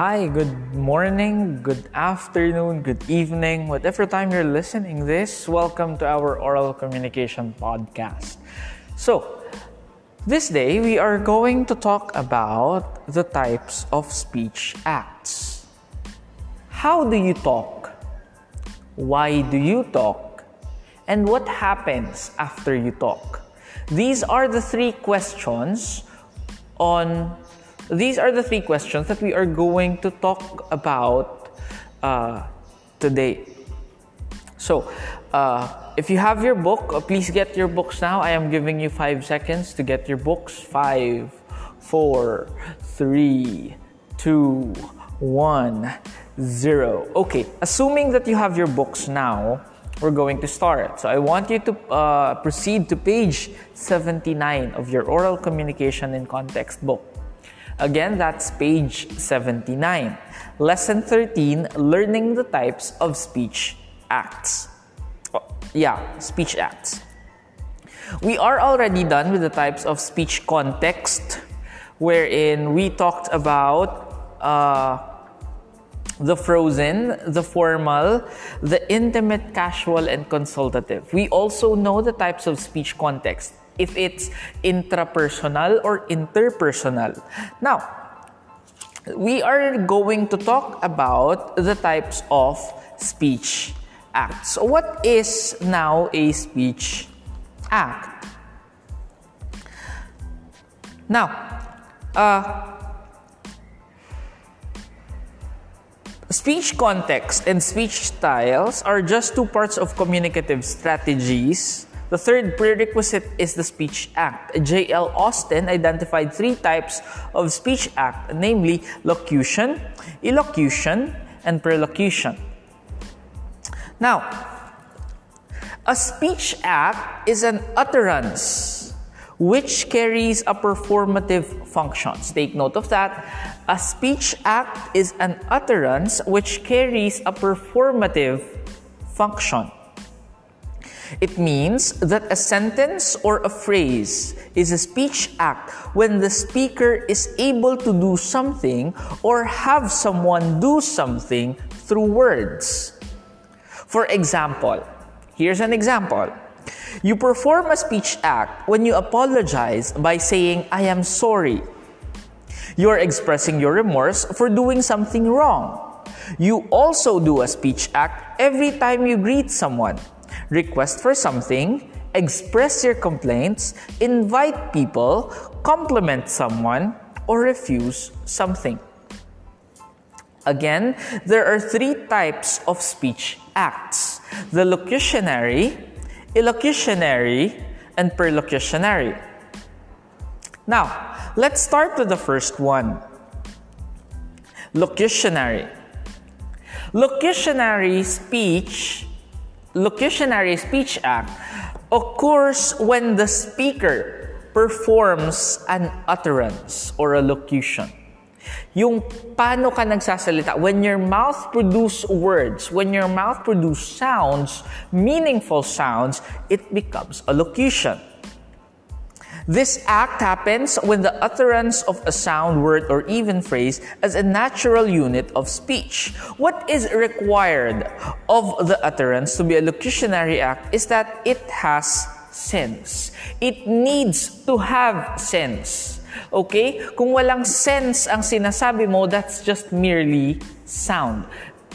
Hi, good morning, good afternoon, good evening, whatever time you're listening this, welcome to our oral communication podcast. So, this day we are going to talk about the types of speech acts. How do you talk? Why do you talk? And what happens after you talk? These are the three questions on these are the three questions that we are going to talk about uh, today. So, uh, if you have your book, uh, please get your books now. I am giving you five seconds to get your books. Five, four, three, two, one, zero. Okay, assuming that you have your books now, we're going to start. So I want you to uh, proceed to page 79 of your oral communication in context book. Again, that's page 79. Lesson 13 Learning the types of speech acts. Oh, yeah, speech acts. We are already done with the types of speech context, wherein we talked about uh, the frozen, the formal, the intimate, casual, and consultative. We also know the types of speech context if it's intrapersonal or interpersonal. Now, we are going to talk about the types of speech acts. So what is now a speech act? Now, uh, speech context and speech styles are just two parts of communicative strategies the third prerequisite is the Speech Act. J.L. Austin identified three types of speech act, namely locution, elocution, and perlocution. Now, a speech act is an utterance which carries a performative function. Take note of that. A speech act is an utterance which carries a performative function. It means that a sentence or a phrase is a speech act when the speaker is able to do something or have someone do something through words. For example, here's an example. You perform a speech act when you apologize by saying, I am sorry. You are expressing your remorse for doing something wrong. You also do a speech act every time you greet someone request for something, express your complaints, invite people, compliment someone, or refuse something. Again, there are three types of speech acts the locutionary, elocutionary, and perlocutionary. Now, let's start with the first one locutionary. Locutionary speech locutionary speech act occurs when the speaker performs an utterance or a locution. Yung paano ka nagsasalita, when your mouth produce words, when your mouth produce sounds, meaningful sounds, it becomes a locution. This act happens when the utterance of a sound, word, or even phrase as a natural unit of speech. What is required of the utterance to be a locutionary act is that it has sense. It needs to have sense. Okay? Kung walang sense ang sinasabi mo, that's just merely sound.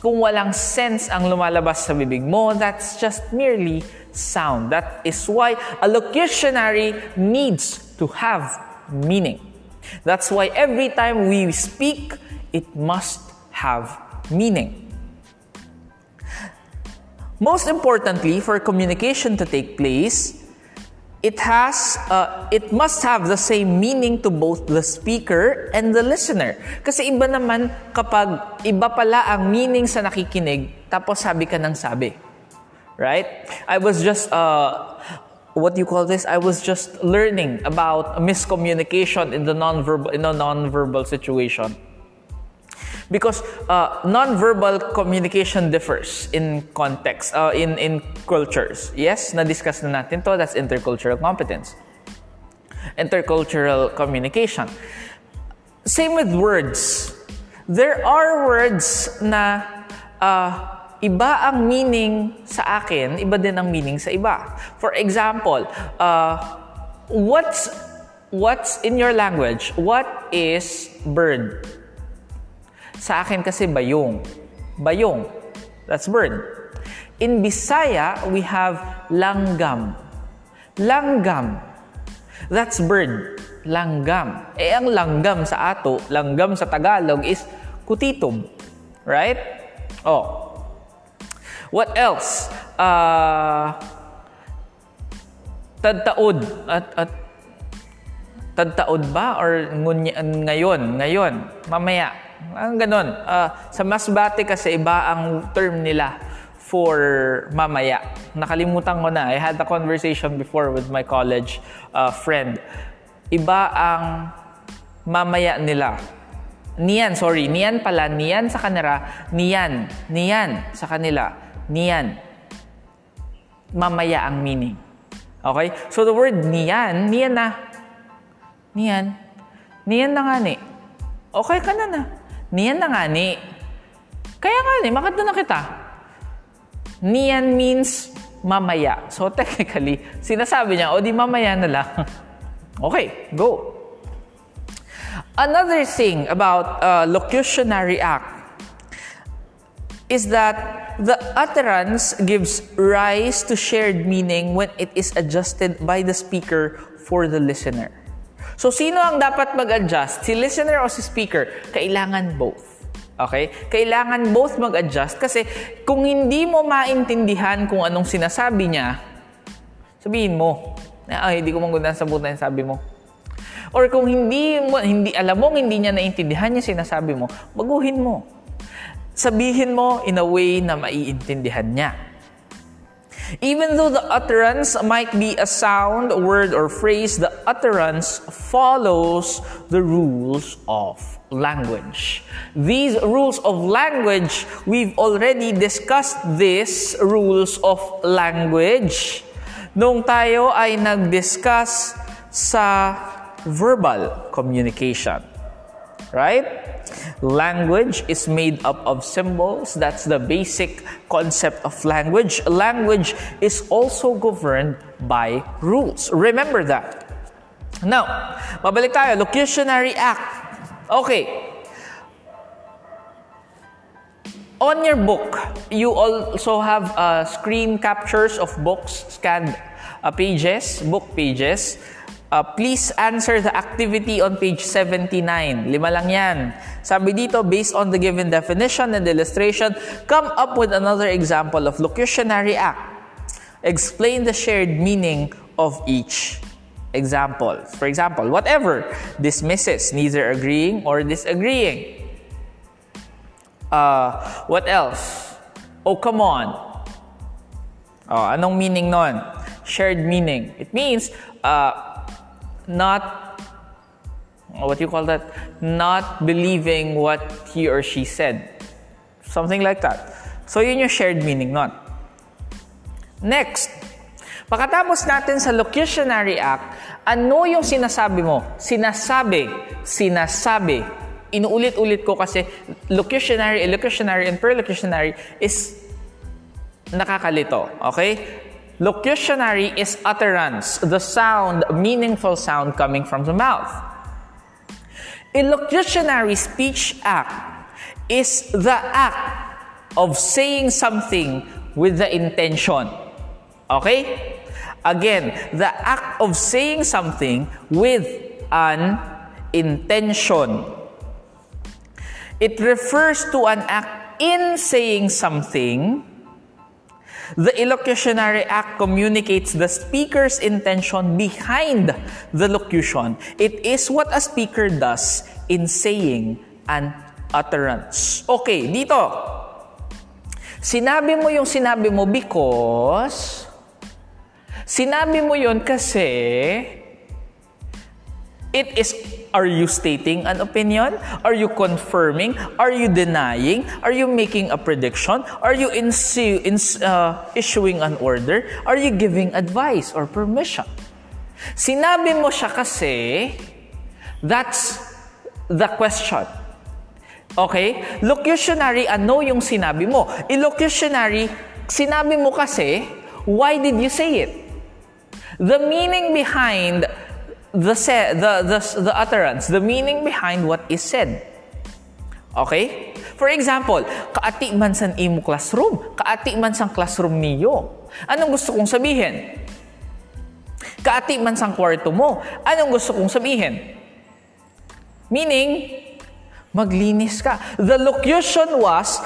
Kung walang sense ang lumalabas sa bibig mo, that's just merely sound. That is why a locutionary needs to have meaning. That's why every time we speak, it must have meaning. Most importantly, for communication to take place, it has uh, it must have the same meaning to both the speaker and the listener kasi iba naman kapag iba pala ang meaning sa nakikinig tapos sabi ka ng sabi right? I was just, uh, what do you call this? I was just learning about miscommunication in the non-verbal, in a non-verbal situation. Because uh, non-verbal communication differs in context, uh, in, in cultures. Yes, na-discuss na natin to, that's intercultural competence. Intercultural communication. Same with words. there are words na uh, iba ang meaning sa akin, iba din ang meaning sa iba. For example, uh, what's what's in your language? What is bird? Sa akin kasi bayong. Bayong. That's bird. In Bisaya, we have langgam. Langgam. That's bird. Langgam. Eh, ang langgam sa ato, langgam sa Tagalog is kutitom. Right? Oh. What else? Uh, tadtaod. At, at tadtaod ba? Or ngayon? Ngayon. Mamaya. Ang ganon. Uh, sa Masbate kasi iba ang term nila for mamaya. Nakalimutan ko na. I had a conversation before with my college uh, friend. Iba ang mamaya nila. Niyan, sorry. Niyan pala. Niyan sa kanila. Niyan. Niyan sa kanila. Niyan. Mamaya ang meaning. Okay? So the word niyan, niyan na. Niyan. Niyan na nga ni. Okay ka na na. Niyan na nga ni. Kaya nga ni, makita na kita. Niyan means mamaya. So technically, sinasabi niya, o di mamaya na lang. okay, go. Another thing about uh, locutionary act is that the utterance gives rise to shared meaning when it is adjusted by the speaker for the listener. So, sino ang dapat mag-adjust? Si listener o si speaker? Kailangan both. Okay? Kailangan both mag-adjust kasi kung hindi mo maintindihan kung anong sinasabi niya, sabihin mo, ay, hindi ko magandang sabutan yung sabi mo. Or kung hindi mo, hindi alam mo hindi niya naintindihan yung sinasabi mo, baguhin mo. Sabihin mo in a way na maiintindihan niya. Even though the utterance might be a sound, word, or phrase, the utterance follows the rules of language. These rules of language, we've already discussed these rules of language nung tayo ay nag-discuss sa verbal communication. Right? Language is made up of symbols. That's the basic concept of language. Language is also governed by rules. Remember that. Now, mabalik tayo. Locutionary act. Okay. On your book, you also have uh, screen captures of books, scanned uh, pages, book pages. Uh, please answer the activity on page 79. Lima lang yan. Sabi dito, based on the given definition and illustration, come up with another example of locutionary act. Explain the shared meaning of each Example. For example, whatever dismisses neither agreeing or disagreeing. Uh, what else? Oh, come on. Oh, anong meaning nun? Shared meaning. It means uh, not, what do you call that? Not believing what he or she said. Something like that. So yun yung shared meaning nun. Next, Pagkatapos natin sa locutionary act, ano yung sinasabi mo? Sinasabi, sinasabi. Inuulit-ulit ko kasi locutionary, illocutionary, and perlocutionary is nakakalito. Okay? Locutionary is utterance, the sound, meaningful sound coming from the mouth. Illocutionary speech act is the act of saying something with the intention. Okay? Again, the act of saying something with an intention. It refers to an act in saying something. The illocutionary act communicates the speaker's intention behind the locution. It is what a speaker does in saying an utterance. Okay, dito. Sinabi mo yung sinabi mo because Sinabi mo yon kasi it is are you stating an opinion? Are you confirming? Are you denying? Are you making a prediction? Are you in, in, uh, issuing an order? Are you giving advice or permission? Sinabi mo siya kasi that's the question. Okay? Locutionary, ano yung sinabi mo? Illocutionary, sinabi mo kasi, why did you say it? The meaning behind the, se- the, the, the utterance, the meaning behind what is said. Okay? For example, kaati man san imo classroom, kaati man sang classroom niyo. Anong gusto kong sabihin? Kaati man sang kwarto mo. Anong gusto kong sabihin? Meaning, maglinis ka. The locution was,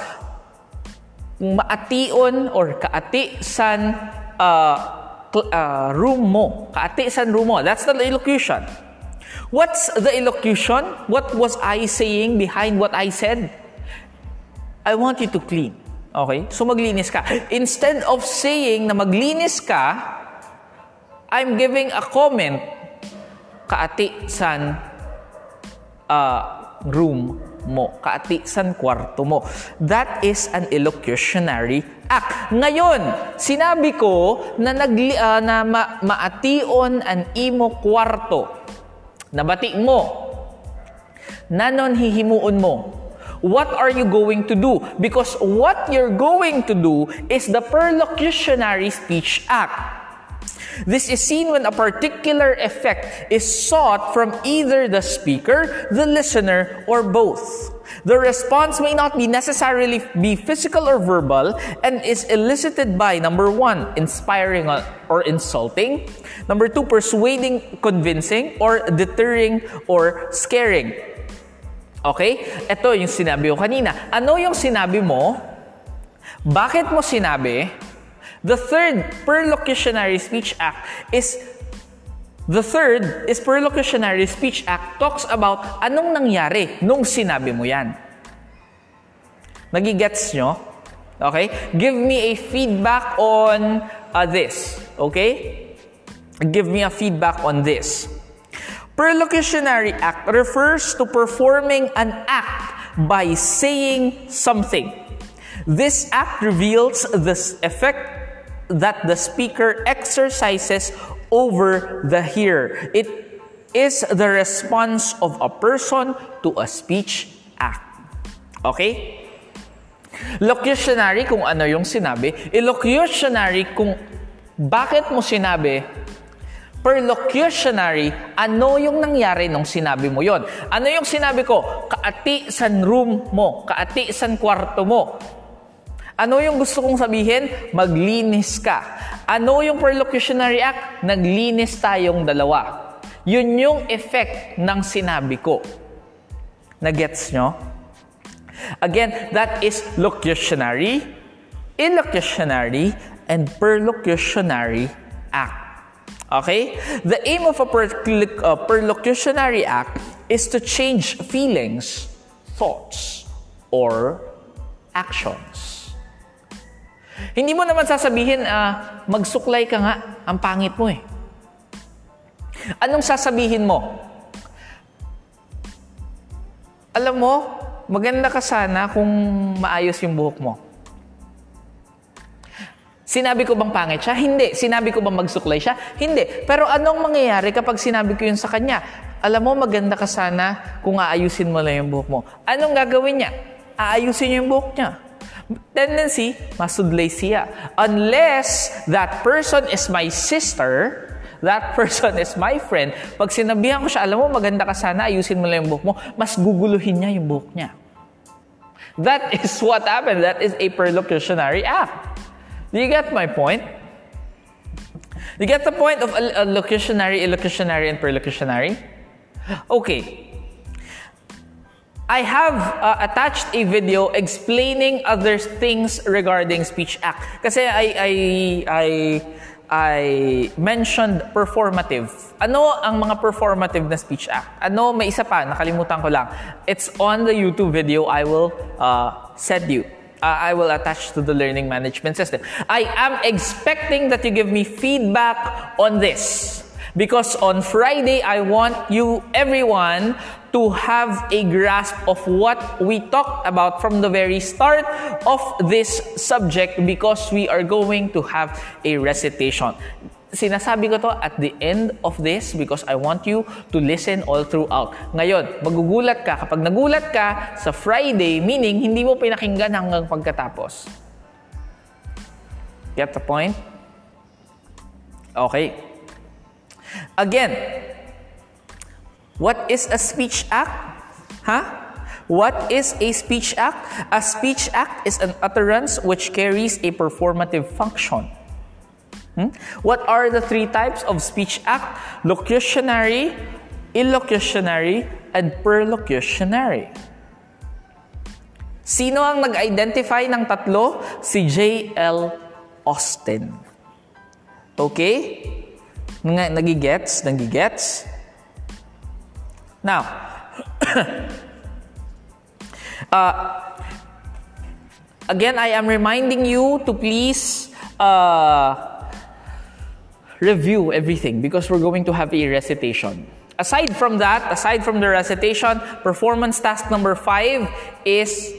maation or kaati san uh, uh, room mo. Kaati san room mo. That's the elocution. What's the elocution? What was I saying behind what I said? I want you to clean. Okay? So maglinis ka. Instead of saying na maglinis ka, I'm giving a comment kaati san uh, room mo, kaati san kwarto mo. That is an elocutionary act. Ngayon, sinabi ko na, nag, uh, na ma, maation an imo kwarto. Nabati mo. Nanon hihimuon mo. What are you going to do? Because what you're going to do is the perlocutionary speech act. This is seen when a particular effect is sought from either the speaker, the listener, or both. The response may not be necessarily be physical or verbal and is elicited by number one, inspiring or insulting, number two, persuading, convincing, or deterring or scaring. Okay? Ito yung sinabi ko kanina. Ano yung sinabi mo? Bakit mo sinabi? The third perlocutionary speech act is The third is perlocutionary speech act talks about anong nangyari nung sinabi mo yan. Nagigets nyo? Okay? Give me a feedback on uh, this. Okay? Give me a feedback on this. Perlocutionary act refers to performing an act by saying something. This act reveals the effect that the speaker exercises over the hearer. It is the response of a person to a speech act. Okay? Locutionary kung ano yung sinabi. Illocutionary kung bakit mo sinabi. Perlocutionary, ano yung nangyari nung sinabi mo yon? Ano yung sinabi ko? Kaati san room mo, kaati san kwarto mo. Ano yung gusto kong sabihin? Maglinis ka. Ano yung perlocutionary act? Naglinis tayong dalawa. Yun yung effect ng sinabi ko. Nagets nyo? Again, that is locutionary, illocutionary, and perlocutionary act. Okay? The aim of a uh, perlocutionary act is to change feelings, thoughts, or actions. Hindi mo naman sasabihin, uh, magsuklay ka nga, ang pangit mo eh. Anong sasabihin mo? Alam mo, maganda ka sana kung maayos yung buhok mo. Sinabi ko bang pangit siya? Hindi. Sinabi ko bang magsuklay siya? Hindi. Pero anong mangyayari kapag sinabi ko yun sa kanya? Alam mo, maganda ka sana kung aayusin mo lang yung buhok mo. Anong gagawin niya? Aayusin niya yung buhok niya tendency, masudlay siya. Unless that person is my sister, that person is my friend, pag sinabihan ko siya, alam mo, maganda ka sana, ayusin mo lang yung buhok mo, mas guguluhin niya yung buhok niya. That is what happened. That is a perlocutionary act. Do you get my point? You get the point of allocutionary, illocutionary, and perlocutionary? Okay. I have uh, attached a video explaining other things regarding Speech Act. Kasi I, I, I, I mentioned performative. Ano ang mga performative na Speech Act? Ano, may isa pa, nakalimutan ko lang. It's on the YouTube video I will uh, send you. Uh, I will attach to the learning management system. I am expecting that you give me feedback on this. Because on Friday, I want you, everyone, to have a grasp of what we talked about from the very start of this subject because we are going to have a recitation. sinasabi ko to at the end of this because I want you to listen all throughout. Ngayon, magugulat ka. Kapag nagulat ka sa Friday, meaning hindi mo pinakinggan hanggang pagkatapos. Get the point? Okay. Again, what is a speech act? Huh? What is a speech act? A speech act is an utterance which carries a performative function. Hmm? What are the three types of speech act? Locutionary, illocutionary, and perlocutionary. Sino ang nag-identify ng tatlo? Si J.L. Austin. Okay? Nagigets? Nagigets? Now, uh, again, I am reminding you to please uh, review everything because we're going to have a recitation. Aside from that, aside from the recitation, performance task number five is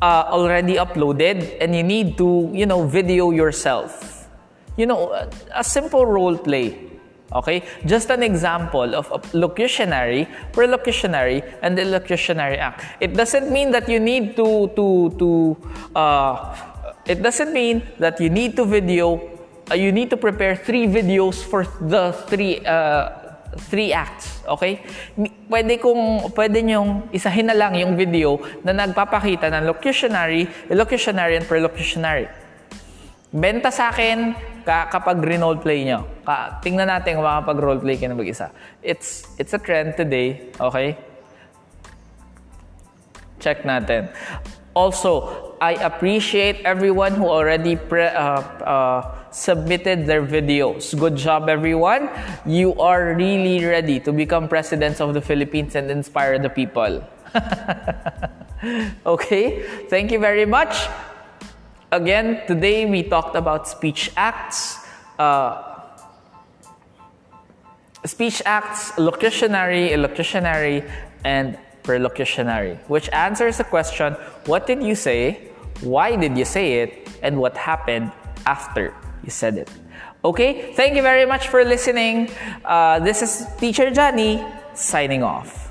uh, already uploaded and you need to, you know, video yourself. You know, a simple role play. Okay? Just an example of a locutionary, perlocutionary, and the locutionary act. It doesn't mean that you need to, to, to, uh, it doesn't mean that you need to video uh, you need to prepare three videos for the three uh, three acts, okay? Pwede kung pwede nyong isahin na lang yung video na nagpapakita ng locutionary, locutionary and perlocutionary. Benta sa akin ka, kapag renold play nyo. Ka, tingnan natin kung makapag role play kayo mag-isa. It's, it's a trend today, okay? Check natin. Also, I appreciate everyone who already pre- uh, uh, submitted their videos. Good job, everyone. You are really ready to become presidents of the Philippines and inspire the people. okay, thank you very much. Again, today we talked about speech acts. Uh, speech acts, locutionary, illocutionary, and perlocutionary, which answers the question what did you say, why did you say it, and what happened after you said it. Okay, thank you very much for listening. Uh, this is Teacher Johnny signing off.